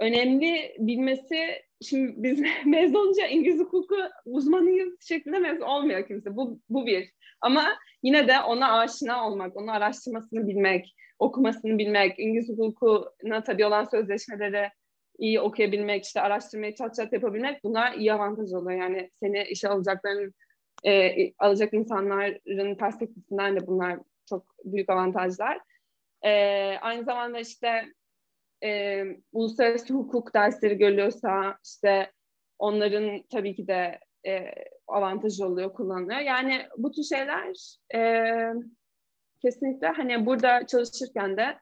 önemli bilmesi şimdi biz [laughs] mezun olunca İngiliz hukuku uzmanıyız şeklinde mezun olmuyor kimse bu, bu bir ama yine de ona aşina olmak onu araştırmasını bilmek okumasını bilmek, İngiliz hukukuna tabii olan sözleşmeleri iyi okuyabilmek, işte araştırmayı çat çat yapabilmek bunlar iyi avantaj oluyor. Yani seni işe alacakların, e, alacak insanların perspektifinden de bunlar çok büyük avantajlar. E, aynı zamanda işte e, uluslararası hukuk dersleri görülüyorsa işte onların tabii ki de e, avantajı oluyor, kullanılıyor. Yani bu tür şeyler e, kesinlikle hani burada çalışırken de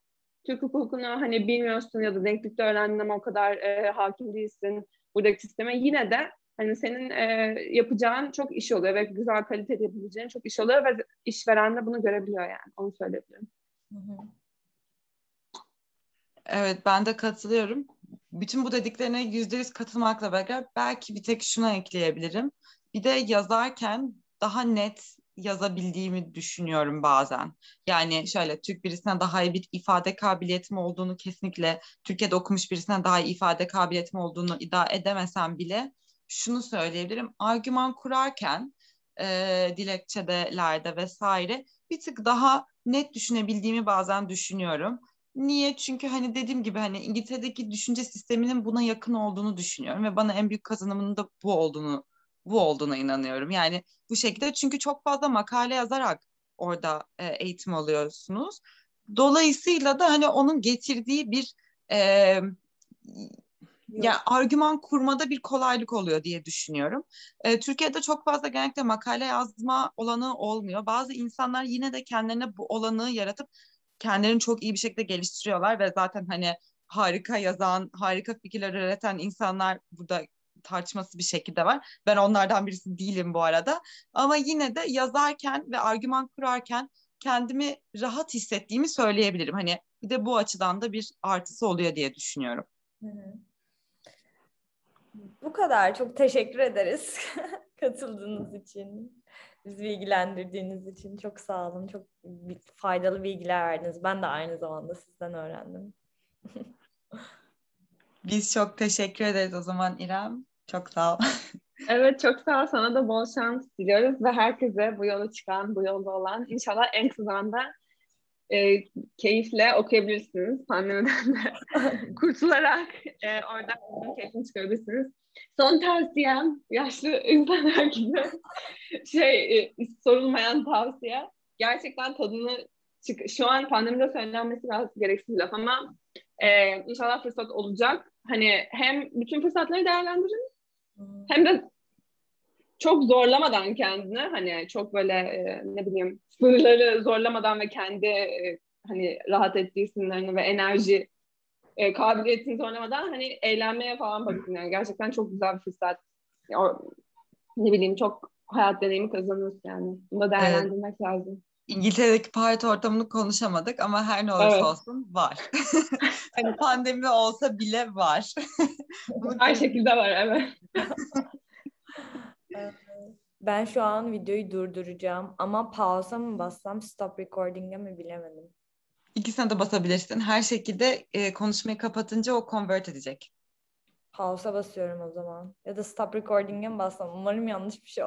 Türk hukukunu hani bilmiyorsun ya da denklikte öğrendin ama o kadar e, hakim değilsin buradaki sisteme yine de hani senin e, yapacağın çok iş oluyor ve güzel kaliteli yapabileceğin çok iş oluyor ve işveren de bunu görebiliyor yani onu söyleyebilirim. Hı hı. Evet ben de katılıyorum. Bütün bu dediklerine yüzde yüz katılmakla beraber belki bir tek şuna ekleyebilirim. Bir de yazarken daha net yazabildiğimi düşünüyorum bazen. Yani şöyle Türk birisine daha iyi bir ifade kabiliyetim olduğunu kesinlikle Türkiye'de okumuş birisine daha iyi ifade kabiliyetim olduğunu iddia edemesem bile şunu söyleyebilirim. Argüman kurarken e, dilekçelerde vesaire bir tık daha net düşünebildiğimi bazen düşünüyorum. Niye? Çünkü hani dediğim gibi hani İngiltere'deki düşünce sisteminin buna yakın olduğunu düşünüyorum ve bana en büyük kazanımının da bu olduğunu bu olduğuna inanıyorum. Yani bu şekilde çünkü çok fazla makale yazarak orada e, eğitim alıyorsunuz. Dolayısıyla da hani onun getirdiği bir e, yani argüman kurmada bir kolaylık oluyor diye düşünüyorum. E, Türkiye'de çok fazla genellikle makale yazma olanı olmuyor. Bazı insanlar yine de kendilerine bu olanı yaratıp kendilerini çok iyi bir şekilde geliştiriyorlar ve zaten hani harika yazan, harika fikirler üreten insanlar burada tartışması bir şekilde var. Ben onlardan birisi değilim bu arada. Ama yine de yazarken ve argüman kurarken kendimi rahat hissettiğimi söyleyebilirim. Hani bir de bu açıdan da bir artısı oluyor diye düşünüyorum. Hı hı. Bu kadar. Çok teşekkür ederiz [laughs] katıldığınız için. Bizi bilgilendirdiğiniz için çok sağ olun. Çok faydalı bilgiler verdiniz. Ben de aynı zamanda sizden öğrendim. [laughs] Biz çok teşekkür ederiz o zaman İrem. Çok sağ ol. [laughs] Evet çok sağ ol. Sana da bol şans diliyoruz ve herkese bu yola çıkan, bu yolda olan inşallah en kısa zamanda e, keyifle okuyabilirsiniz. Pandemiden de [laughs] kurtularak e, oradan keyfini çıkarabilirsiniz. Son tavsiyem yaşlı insanlar [laughs] gibi şey e, sorulmayan tavsiye gerçekten tadını çık şu an pandemide söylenmesi biraz gereksiz laf ama e, inşallah fırsat olacak. Hani hem bütün fırsatları değerlendirin hem de çok zorlamadan kendini hani çok böyle e, ne bileyim sınırları zorlamadan ve kendi e, hani rahat ettiği sınırlarını ve enerji e, kabiliyetini zorlamadan hani eğlenmeye falan bakın yani gerçekten çok güzel bir fırsat. O, ne bileyim çok hayat deneyimi kazanıyorsun yani. Bunu da değerlendirmek evet. lazım. İngiltere'deki parti ortamını konuşamadık ama her ne olursa evet. olsun var. [laughs] hani pandemi olsa bile var. [laughs] her şekilde var evet. [laughs] Ben şu an videoyu durduracağım ama pause'a mı bassam stop recording'e mi bilemedim. İkisine de basabilirsin. Her şekilde e, konuşmayı kapatınca o convert edecek. Pause'a basıyorum o zaman. Ya da stop recording'e mi bassam? Umarım yanlış bir şey